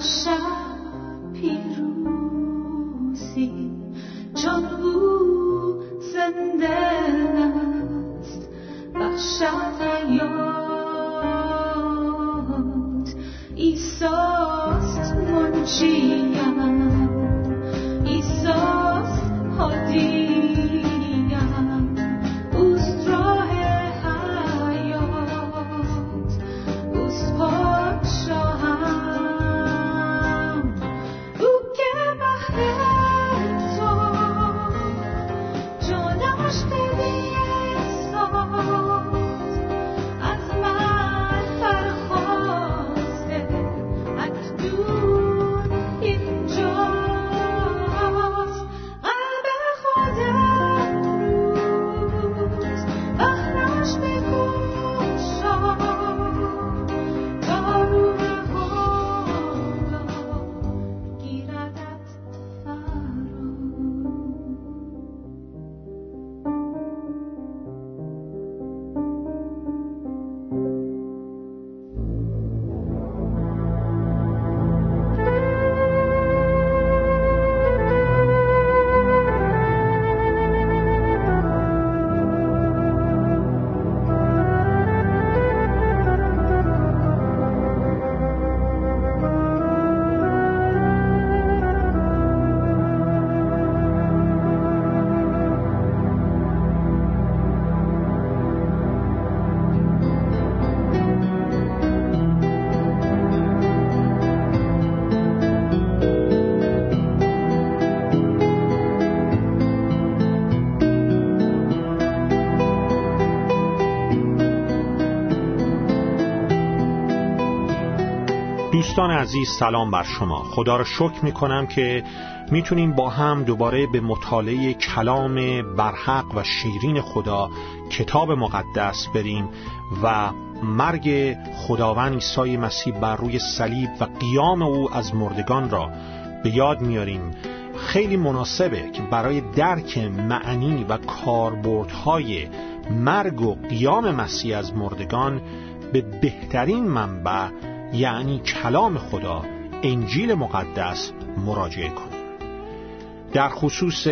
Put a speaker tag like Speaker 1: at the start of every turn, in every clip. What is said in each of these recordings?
Speaker 1: 想
Speaker 2: دوستان عزیز سلام بر شما. خدا را شکر می کنم که می‌تونیم با هم دوباره به مطالعه کلام برحق و شیرین خدا کتاب مقدس بریم و مرگ خداوند عیسی مسیح بر روی صلیب و قیام او از مردگان را به یاد میاریم خیلی مناسبه که برای درک معنی و کاربردهای مرگ و قیام مسیح از مردگان به بهترین منبع یعنی کلام خدا انجیل مقدس مراجعه کنیم در خصوص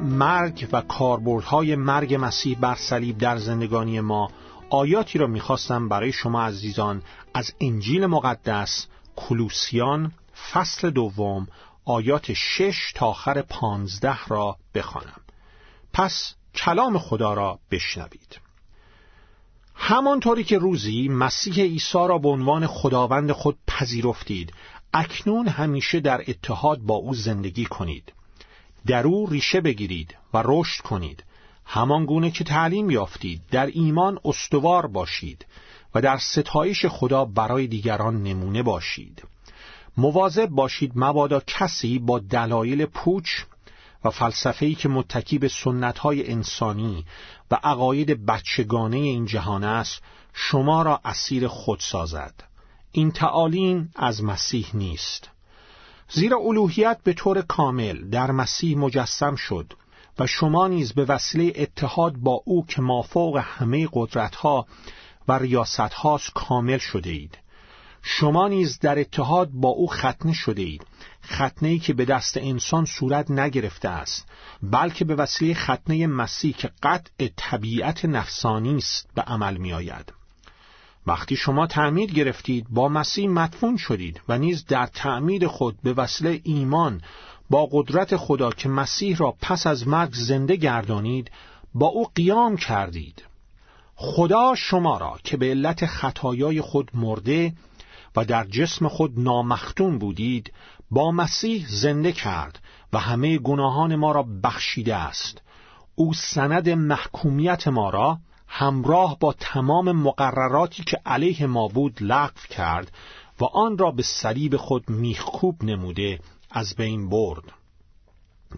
Speaker 2: مرگ و کاربردهای مرگ مسیح بر صلیب در زندگانی ما آیاتی را می‌خواستم برای شما عزیزان از انجیل مقدس کلوسیان فصل دوم آیات شش تا آخر پانزده را بخوانم. پس کلام خدا را بشنوید. همانطوری که روزی مسیح عیسی را به عنوان خداوند خود پذیرفتید اکنون همیشه در اتحاد با او زندگی کنید. در او ریشه بگیرید و رشد کنید. همان گونه که تعلیم یافتید در ایمان استوار باشید و در ستایش خدا برای دیگران نمونه باشید. مواظب باشید مبادا کسی با دلایل پوچ و فلسفه‌ای که متکی به سنت‌های انسانی و عقاید بچگانه این جهان است شما را اسیر خود سازد. این تعالیم از مسیح نیست. زیرا الوهیت به طور کامل در مسیح مجسم شد و شما نیز به وسیله اتحاد با او که مافوق همه قدرتها و ریاست هاست کامل شده اید. شما نیز در اتحاد با او ختنه شده اید ختنه ای که به دست انسان صورت نگرفته است بلکه به وسیله ختنه مسیح که قطع طبیعت نفسانی است به عمل می آید. وقتی شما تعمید گرفتید با مسیح مدفون شدید و نیز در تعمید خود به وسیله ایمان با قدرت خدا که مسیح را پس از مرگ زنده گردانید با او قیام کردید خدا شما را که به علت خطایای خود مرده و در جسم خود نامختون بودید با مسیح زنده کرد و همه گناهان ما را بخشیده است. او سند محکومیت ما را همراه با تمام مقرراتی که علیه ما بود لغو کرد و آن را به صلیب خود میخکوب نموده از بین برد.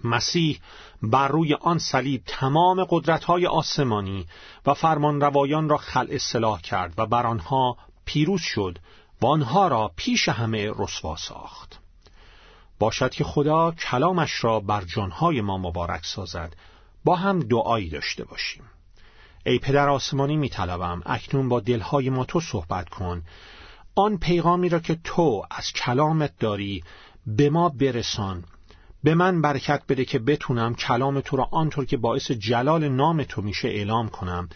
Speaker 2: مسیح بر روی آن صلیب تمام قدرت‌های آسمانی و فرمانروایان را خلع اصلاح کرد و بر آنها پیروز شد و آنها را پیش همه رسوا ساخت. باشد که خدا کلامش را بر جانهای ما مبارک سازد با هم دعایی داشته باشیم. ای پدر آسمانی می طلبم اکنون با دلهای ما تو صحبت کن. آن پیغامی را که تو از کلامت داری به ما برسان. به من برکت بده که بتونم کلام تو را آنطور که باعث جلال نام تو میشه اعلام کنم.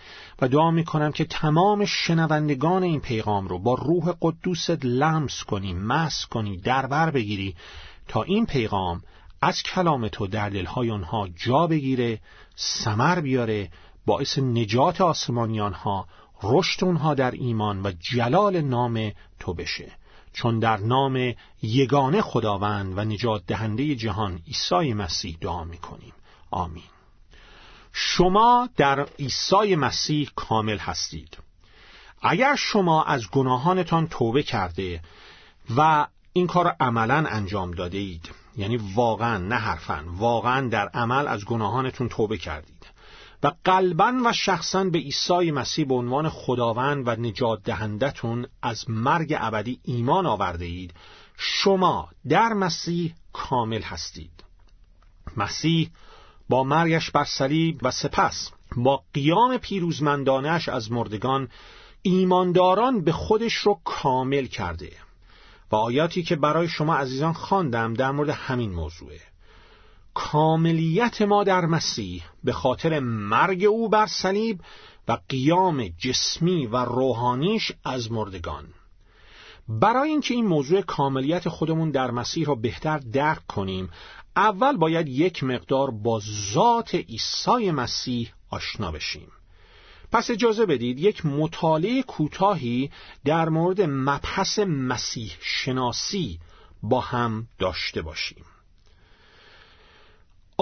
Speaker 2: و دعا می‌کنم که تمام شنوندگان این پیغام رو با روح قدوست لمس کنی مس کنی دربر بگیری تا این پیغام از کلام تو در دلهای آنها جا بگیره سمر بیاره باعث نجات آسمانیان ها رشد اونها در ایمان و جلال نام تو بشه. چون در نام یگانه خداوند و نجات دهنده جهان عیسی مسیح دعا می‌کنیم. آمین. شما در عیسی مسیح کامل هستید. اگر شما از گناهانتان توبه کرده و این کار عملا انجام داده اید یعنی واقعا نه حرفا واقعا در عمل از گناهانتون توبه کردید. و قلبا و شخصا به عیسی مسیح به عنوان خداوند و نجات دهندتون از مرگ ابدی ایمان آورده اید. شما در مسیح کامل هستید. مسیح با مرگش بر صلیب و سپس با قیام پیروزمندانش از مردگان ایمانداران به خودش رو کامل کرده. و آیاتی که برای شما عزیزان خواندم در مورد همین موضوعه. کاملیت ما در مسیح به خاطر مرگ او بر صلیب و قیام جسمی و روحانیش از مردگان. برای اینکه این موضوع کاملیت خودمون در مسیح را بهتر درک کنیم اول باید یک مقدار با ذات عیسی مسیح آشنا بشیم. پس اجازه بدید یک مطالعه کوتاهی در مورد مبحث مسیح شناسی با هم داشته باشیم.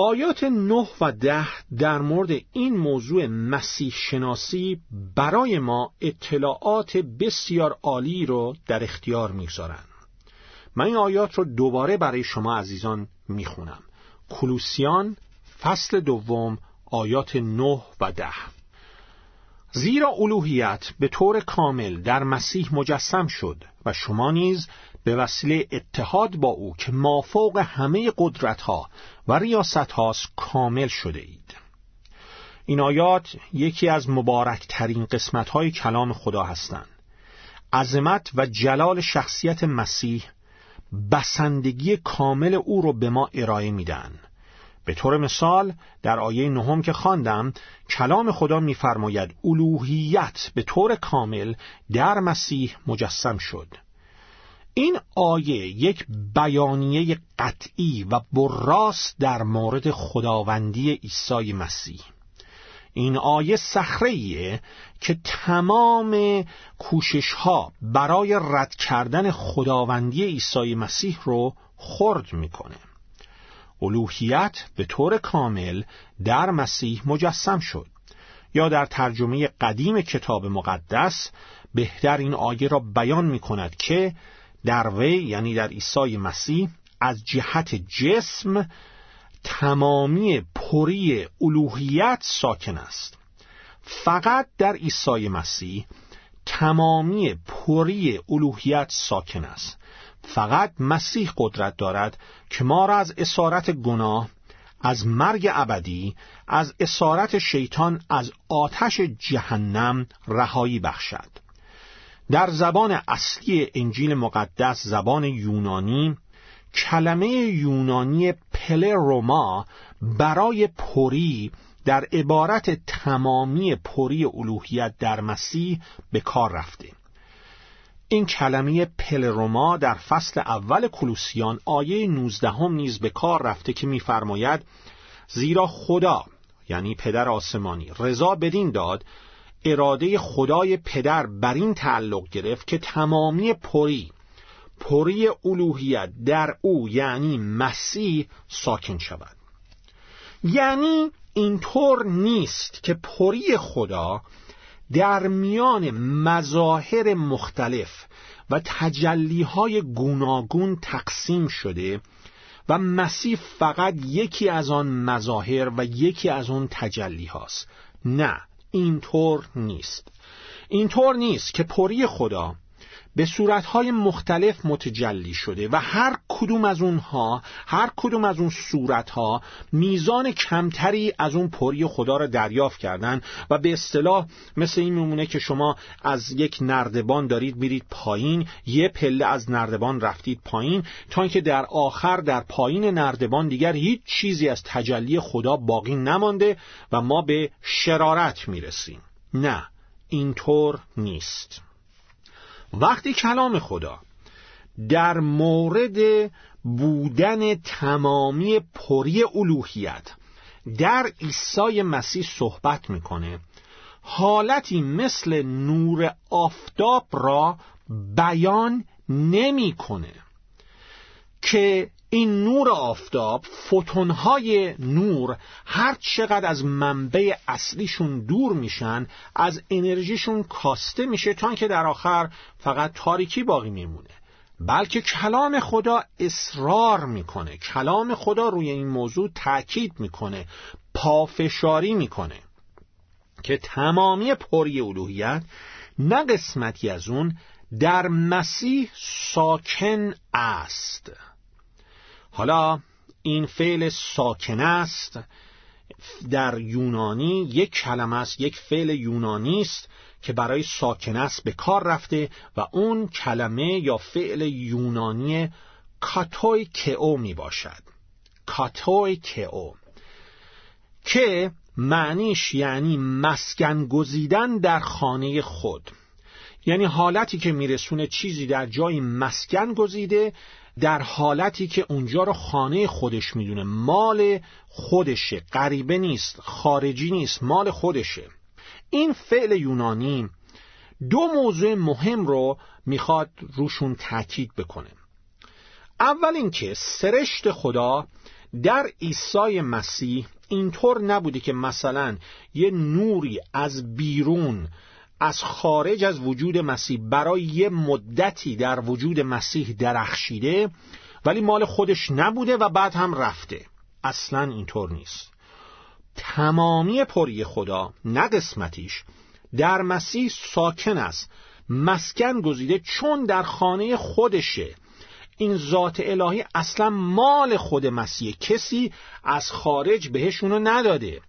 Speaker 2: آیات نه و ده در مورد این موضوع مسیح شناسی برای ما اطلاعات بسیار عالی رو در اختیار می‌گذارن من این آیات رو دوباره برای شما عزیزان می‌خونم. کلوسیان فصل دوم آیات نه و ده. زیرا الوهیت به طور کامل در مسیح مجسم شد و شما نیز به وسیله اتحاد با او که مافوق همه قدرت ها و ریاست هاست کامل شده اید. این آیات یکی از مبارکترین قسمت های کلام خدا هستند. عظمت و جلال شخصیت مسیح بسندگی کامل او رو به ما ارائه میدن به طور مثال در آیه نهم که خواندم کلام خدا میفرماید الوهیت به طور کامل در مسیح مجسم شد. این آیه یک بیانیه قطعی و براس در مورد خداوندی عیسی مسیح. این آیه سخره که تمام کوشش ها برای رد کردن خداوندی عیسی مسیح رو خرد می‌کنه. الوهیت به طور کامل در مسیح مجسم شد. یا در ترجمه قدیم کتاب مقدس بهتر این آیه را بیان می کند که در وی یعنی در عیسی مسیح از جهت جسم تمامی پری الوهیت ساکن است. فقط در عیسی مسیح تمامی پری الوهیت ساکن است. فقط مسیح قدرت دارد که ما را از اسارت گناه از مرگ ابدی از اسارت شیطان از آتش جهنم رهایی بخشد. در زبان اصلی انجیل مقدس زبان یونانی کلمه یونانی پلروما برای پری در عبارت تمامی پری الوهیت در مسیح به کار رفته. این کلمه پلروما در فصل اول کلوسیان آیه 19 هم نیز به کار رفته که می‌فرماید زیرا خدا یعنی پدر آسمانی رضا بدین داد اراده خدای پدر بر این تعلق گرفت که تمامی پری پری الوهیت در او یعنی مسیح ساکن شود. یعنی اینطور نیست که پری خدا در میان مظاهر مختلف و تجلیهای گوناگون تقسیم شده و مسیح فقط یکی از آن مظاهر و یکی از آن تجلی هاست نه اینطور نیست. اینطور نیست که پری خدا به صورتهای مختلف متجلی شده و هر کدوم از اونها هر کدوم از اون صورتها میزان کمتری از اون پری خدا را دریافت کردن و به اصطلاح مثل این میمونه که شما از یک نردبان دارید میرید پایین یه پله از نردبان رفتید پایین تا اینکه در آخر در پایین نردبان دیگر هیچ چیزی از تجلی خدا باقی نمانده و ما به شرارت می‌رسیم. نه اینطور نیست. وقتی کلام خدا در مورد بودن تمامی پری الوهیت در عیسی مسیح صحبت می‌کنه حالتی مثل نور آفتاب را بیان نمی‌کنه که این نور آفتاب فوتونهای نور هر چقدر از منبع اصلیشون دور میشن از انرژیشون کاسته میشه تا که در آخر فقط تاریکی باقی میمونه. بلکه کلام خدا اصرار می‌کنه. کلام خدا روی این موضوع تاکید می‌کنه پافشاری می‌کنه که تمامی پری الوهیت نه قسمتی از اون در مسیح ساکن است. حالا این فعل ساکن است در یونانی یک کلمه است یک فعل یونانی است که برای ساکن است به کار رفته و اون کلمه یا فعل یونانی کاتوی کئو می باشد کاتوی کئو که معنیش یعنی مسکن گزیدن در خانه خود. یعنی حالتی که میرسونه چیزی در جای مسکن گزیده در حالتی که اونجا رو خانه خودش می‌دونه. مال خودشه. غریبه نیست خارجی نیست مال خودشه. این فعل یونانی دو موضوع مهم رو می‌خواد روشون تاکید بکنه. اول اینکه سرشت خدا در عیسی مسیح اینطور نبوده که مثلا یه نوری از بیرون از خارج از وجود مسیح برای یه مدتی در وجود مسیح درخشیده ولی مال خودش نبوده و بعد هم رفته. اصلا اینطور نیست. تمامی پری خدا نه قسمتیش در مسیح ساکن است مسکن گزیده چون در خانه خودشه. این ذات الهی اصلا مال خود مسیح کسی از خارج بهشونو نداده.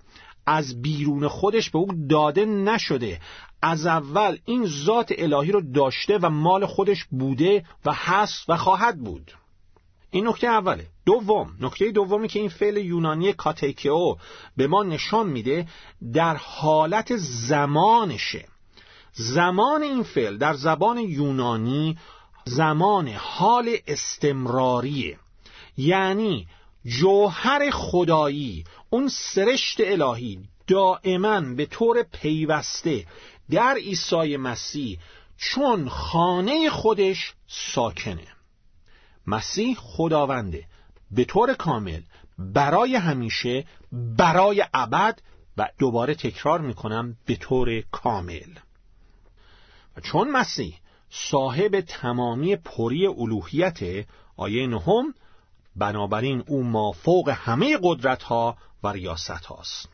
Speaker 2: از بیرون خودش به او داده نشده. از اول این ذات الهی رو داشته و مال خودش بوده و هست و خواهد بود. این نکته اوله. دوم نکته دومی که این فعل یونانی کاتیکئو به ما نشان میده در حالت زمانشه. زمان این فعل در زبان یونانی زمان حال استمراریه. یعنی جوهر خدایی اون سرشت الهی دائما به طور پیوسته در عیسی مسیح چون خانه خودش ساکنه. مسیح خداونده به طور کامل برای همیشه برای ابد و دوباره تکرار می‌کنم به طور کامل. و چون مسیح صاحب تمامی پری الوهیت آیه نهم بنابراین او مافوق همه قدرت ها و ریاست هاست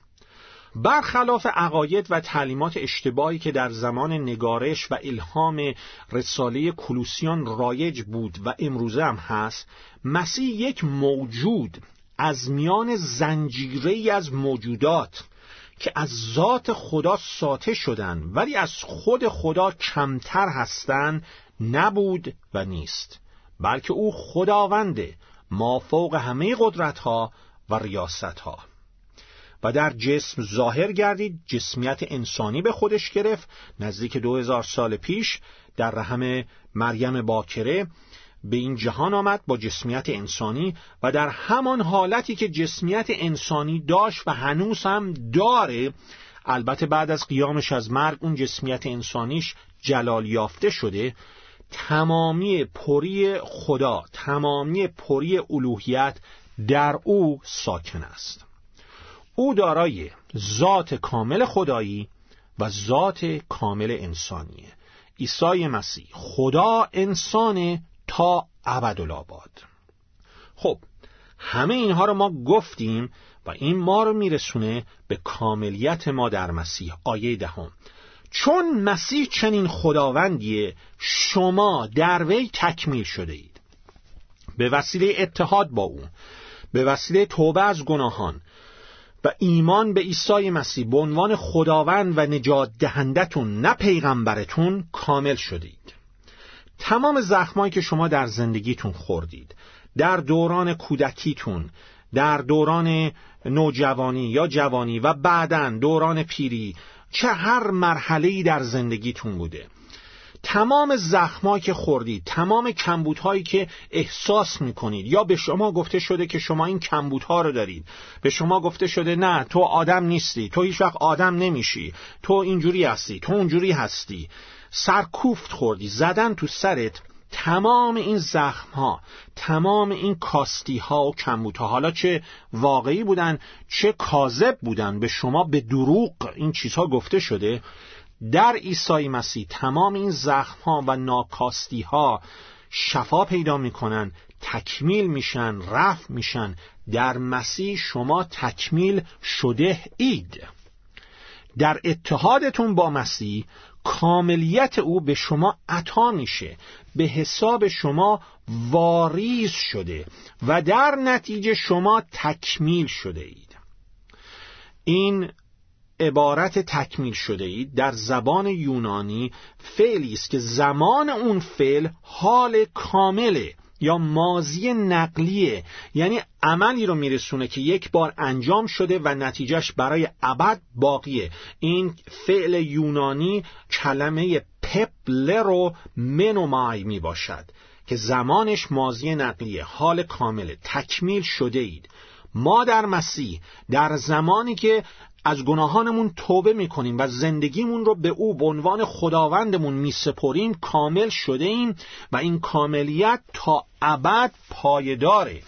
Speaker 2: برخلاف عقاید و تعلیمات اشتباهی که در زمان نگارش و الهام رساله کلوسیان رایج بود و امروزه هم هست مسیح یک موجود از میان زنجیره از موجودات که از ذات خدا ساته شدن ولی از خود خدا کمتر هستند نبود و نیست. بلکه او خداونده مافوق همه قدرت ها و ریاست ها و در جسم ظاهر گردید جسمیت انسانی به خودش گرفت. نزدیک دو هزار سال پیش در رحم مریم باکره به این جهان آمد با جسمیت انسانی و در همان حالتی که جسمیت انسانی داشت و هنوز هم داره البته بعد از قیامش از مرگ اون جسمیت انسانیش جلال یافته شده تمامی پری خدا تمامی پری الوهیت در او ساکن است. او دارای ذات کامل خدایی و ذات کامل انسانیه. عیسی مسیح خدا انسان تا ابدالآباد. خب همه اینها رو ما گفتیم و این ما رو میرسونه به کاملیت ما در مسیح. آیه دهم. چون مسیح چنین خداوندیه شما در وی تکمیل شده اید. به وسیله اتحاد با او به وسیله توبه از گناهان و ایمان به عیسی مسیح به عنوان خداوند و نجات دهندتون نه پیغمبرتون کامل شدید. تمام زخمایی که شما در زندگیتون خوردید در دوران کودکیتون در دوران نوجوانی یا جوانی و بعدا دوران پیری چه هر مرحله‌ای در زندگیتون بوده. تمام زخمایی که خوردید تمام کمبودهایی که احساس می‌کنید. یا به شما گفته شده که شما این کمبودها رو دارید. به شما گفته شده نه تو آدم نیستی تو هیچ وقت آدم نمیشی. تو اینجوری هستی تو اونجوری هستی. سرکوفت خوردی زدن تو سرت تمام این زخم ها تمام این کاستی ها و کمبودها. حالا چه واقعی بودن چه کاذب بودن. به شما به دروغ این چیزها گفته شده. در عیسی مسیح تمام این زخم ها و ناکاستی ها شفا پیدا می‌کنن تکمیل میشن رفت میشن. در مسیح شما تکمیل شده اید. در اتحادتون با مسیح کاملیت او به شما عطا میشه. به حساب شما واریز شده و در نتیجه شما تکمیل شده اید. این عبارت تکمیل شده اید در زبان یونانی فعلی است که زمان اون فعل حال کامله یا مازی نقلیه. یعنی عملی رو میرسونه که یک بار انجام شده و نتیجهش برای ابد باقیه. این فعل یونانی کلمه پپلرو منومای می باشد که زمانش مازی نقلیه حال کامله تکمیل شده اید. ما در مسیح در زمانی که از گناهانمون توبه می‌کنیم و زندگیمون رو به او به عنوان خداوندمون میسپریم کامل شده ایم و این کاملیت تا ابد پایداره.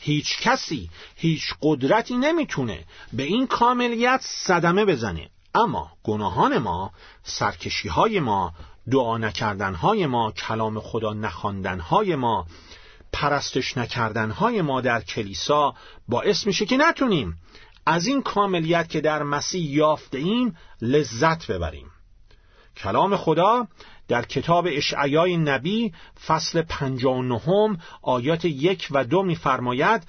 Speaker 2: هیچ کسی هیچ قدرتی نمی‌تونه به این کاملیت صدمه بزنه. اما گناهان ما سرکشی های ما دعا نکردن های ما کلام خدا نخواندن های ما پرستش نکردن های ما در کلیسا باعث میشه که نتونیم از این کاملیت که در مسیح یافته ایم لذت ببریم. کلام خدا در کتاب اشعیای نبی فصل نهم آیات یک و دو میفرماید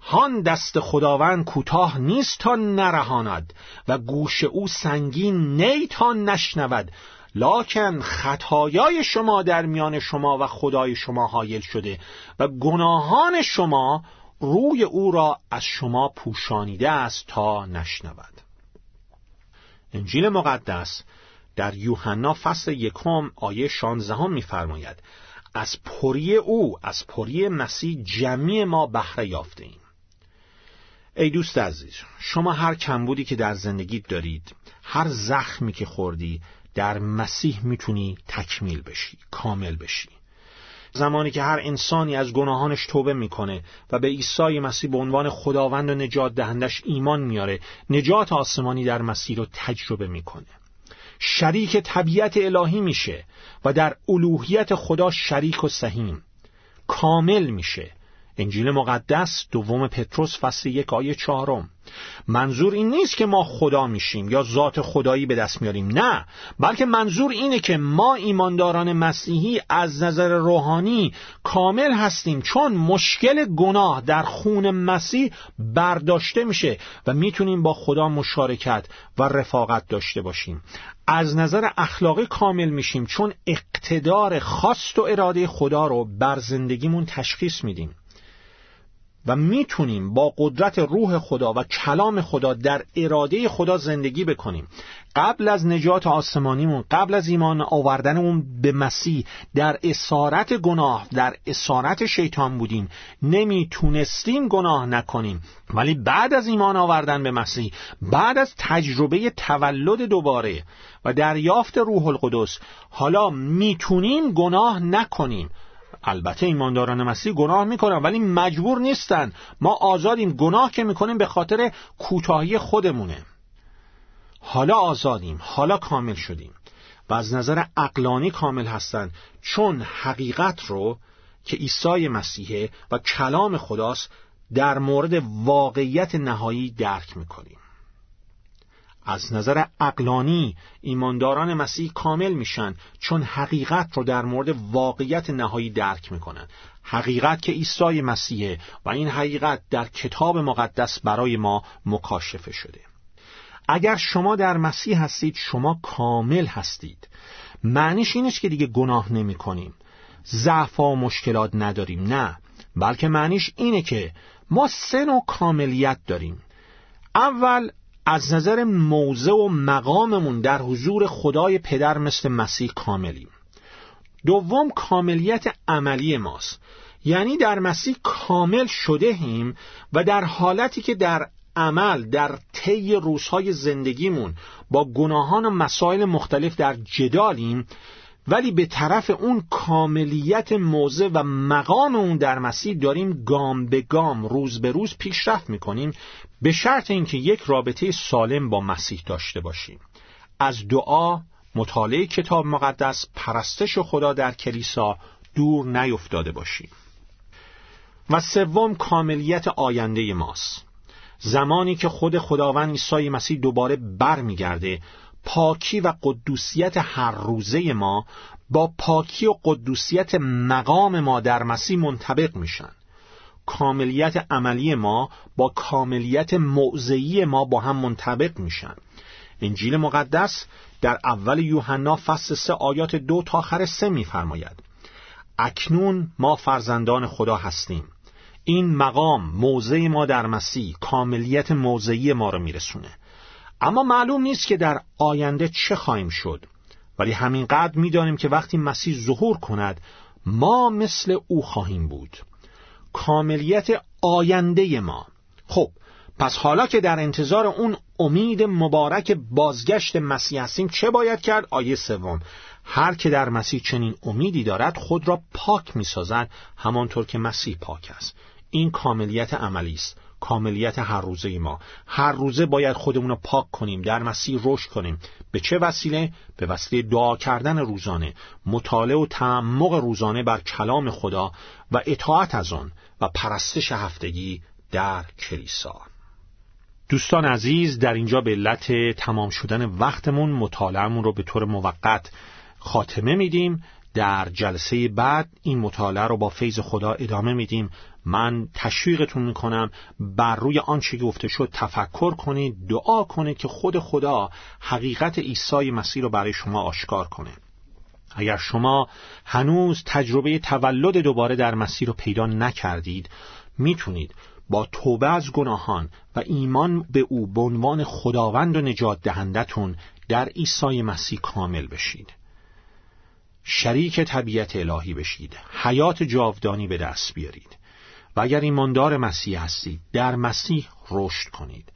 Speaker 2: هان دست خداوند کوتاه نیست تا نرهاند و گوش او سنگین نی تا نشنود. لاکن خطایای شما در میان شما و خدای شما حایل شده و گناهان شما روی او را از شما پوشانیده است تا نشنود. انجیل مقدس در یوحنا فصل یکم آیه شانزدهم میفرماید از پری او از پری مسیح جمعی ما بهره یافته ایم ای دوست عزیز شما هر کمبودی که در زندگیت دارید هر زخمی که خوردی در مسیح می‌تونی تکمیل بشی کامل بشی. زمانی که هر انسانی از گناهانش توبه می‌کنه و به عیسی مسیح به عنوان خداوند و نجات دهندش ایمان میاره نجات آسمانی در مسیح رو تجربه می‌کنه. شریک طبیعت الهی میشه و در الوهیت خدا شریک و سهیم کامل میشه. انجیل مقدس دوم پتروس فصل یک آیه چهارم. منظور این نیست که ما خدا میشیم یا ذات خدایی به دست میاریم. نه بلکه منظور اینه که ما ایمانداران مسیحی از نظر روحانی کامل هستیم چون مشکل گناه در خون مسیح برداشته میشه و می‌تونیم با خدا مشارکت و رفاقت داشته باشیم. از نظر اخلاقی کامل میشیم چون اقتدار خواست و اراده خدا رو بر زندگیمون تشخیص میدیم. و می‌تونیم با قدرت روح خدا و کلام خدا در اراده خدا زندگی بکنیم. قبل از نجات آسمانیمون قبل از ایمان آوردنمون به مسیح در اسارت گناه در اسارت شیطان بودیم. نمی‌تونستیم گناه نکنیم. ولی بعد از ایمان آوردن به مسیح بعد از تجربه تولد دوباره و دریافت روح القدس حالا می‌تونیم گناه نکنیم. البته ایمانداران مسیح گناه می‌کنن ولی مجبور نیستن. ما آزادیم گناه که می‌کنیم به خاطر کوتاهی خودمونه. حالا آزادیم حالا کامل شدیم و از نظر اقلانی کامل هستن. چون حقیقت رو که عیسی مسیحه و کلام خداست در مورد واقعیت نهایی درک می‌کنیم. از نظر اقلانی ایمانداران مسیح کامل میشن چون حقیقت رو در مورد واقعیت نهایی درک می‌کنن. حقیقت که عیسی مسیحه و این حقیقت در کتاب مقدس برای ما مکاشفه شده. اگر شما در مسیح هستید شما کامل هستید. معنیش اینش که دیگه گناه نمی کنیم ضعف و مشکلات نداریم نه. بلکه معنیش اینه که ما سه نوع کاملیت داریم. اول از نظر موضع و مقاممون در حضور خدای پدر مثل مسیح کاملیم. دوم کاملیت عملی ماست. یعنی در مسیح کامل شده هیم و در حالتی که در عمل در طی روزهای زندگیمون با گناهان و مسائل مختلف در جدالیم ولی به طرف اون کاملیت موضع و مقام اون در مسیح داریم گام به گام روز به روز پیشرفت می‌کنیم به شرط اینکه یک رابطه سالم با مسیح داشته باشیم. از دعا مطالعه کتاب مقدس پرستش خدا در کلیسا دور نیفتاده باشیم. و سوم کاملیت آینده ماست. زمانی که خود خداوند عیسی مسیح دوباره برمیگرده پاکی و قدوسیت هر روزه ما با پاکی و قدوسیت مقام ما در مسیح منطبق میشن. کاملیت عملی ما با کاملیت موضعی ما با هم منطبق میشن. انجیل مقدس در اول یوحنا فصل سه آیات دو تا آخر سه میفرماید. اکنون ما فرزندان خدا هستیم. این مقام موضع ما در مسیح کاملیت موضعی ما رو میرسونه. اما معلوم نیست که در آینده چه خواهیم شد. ولی همینقدر می‌دانیم که وقتی مسیح ظهور کند ما مثل او خواهیم بود. کاملیت آینده ما. خب پس حالا که در انتظار اون امید مبارک بازگشت مسیح هستیم چه باید کرد؟ آیه سوم. هر که در مسیح چنین امیدی دارد خود را پاک می‌سازد همانطور که مسیح پاک است. این کاملیت عملی است. کاملیت هر روزه ما. هر روزه باید خودمون رو پاک کنیم در مسیح رشد کنیم. به چه وسیله؟ به وسیله دعا کردن روزانه. مطالعه و تعمق روزانه بر کلام خدا و اطاعت از آن و پرستش هفتگی در کلیسا. دوستان عزیز در اینجا به علت تمام شدن وقتمون مطالعهمون رو به طور موقت خاتمه میدیم. در جلسه بعد این مطالعه رو با فیض خدا ادامه میدیم. من تشویقتون می‌کنم بر روی آنچه گفته شد تفکر کنید دعا کنید که خود خدا حقیقت عیسی مسیح رو برای شما آشکار کنه. اگر شما هنوز تجربه تولد دوباره در مسیر رو پیدا نکردید می‌تونید با توبه از گناهان و ایمان به او به عنوان خداوند و نجات دهندتون در عیسی مسیح کامل بشید. شریک طبیعت الهی بشید. حیات جاودانی به دست بیارید. و اگر ایماندار مسیح هستید در مسیح رشد کنید.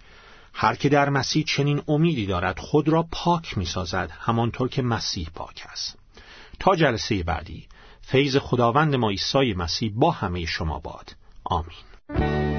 Speaker 2: هر که در مسیح چنین امیدی دارد خود را پاک می سازد همانطور که مسیح پاک است. تا جلسه بعدی فیض خداوند ما عیسی مسیح با همه شما باد. آمین.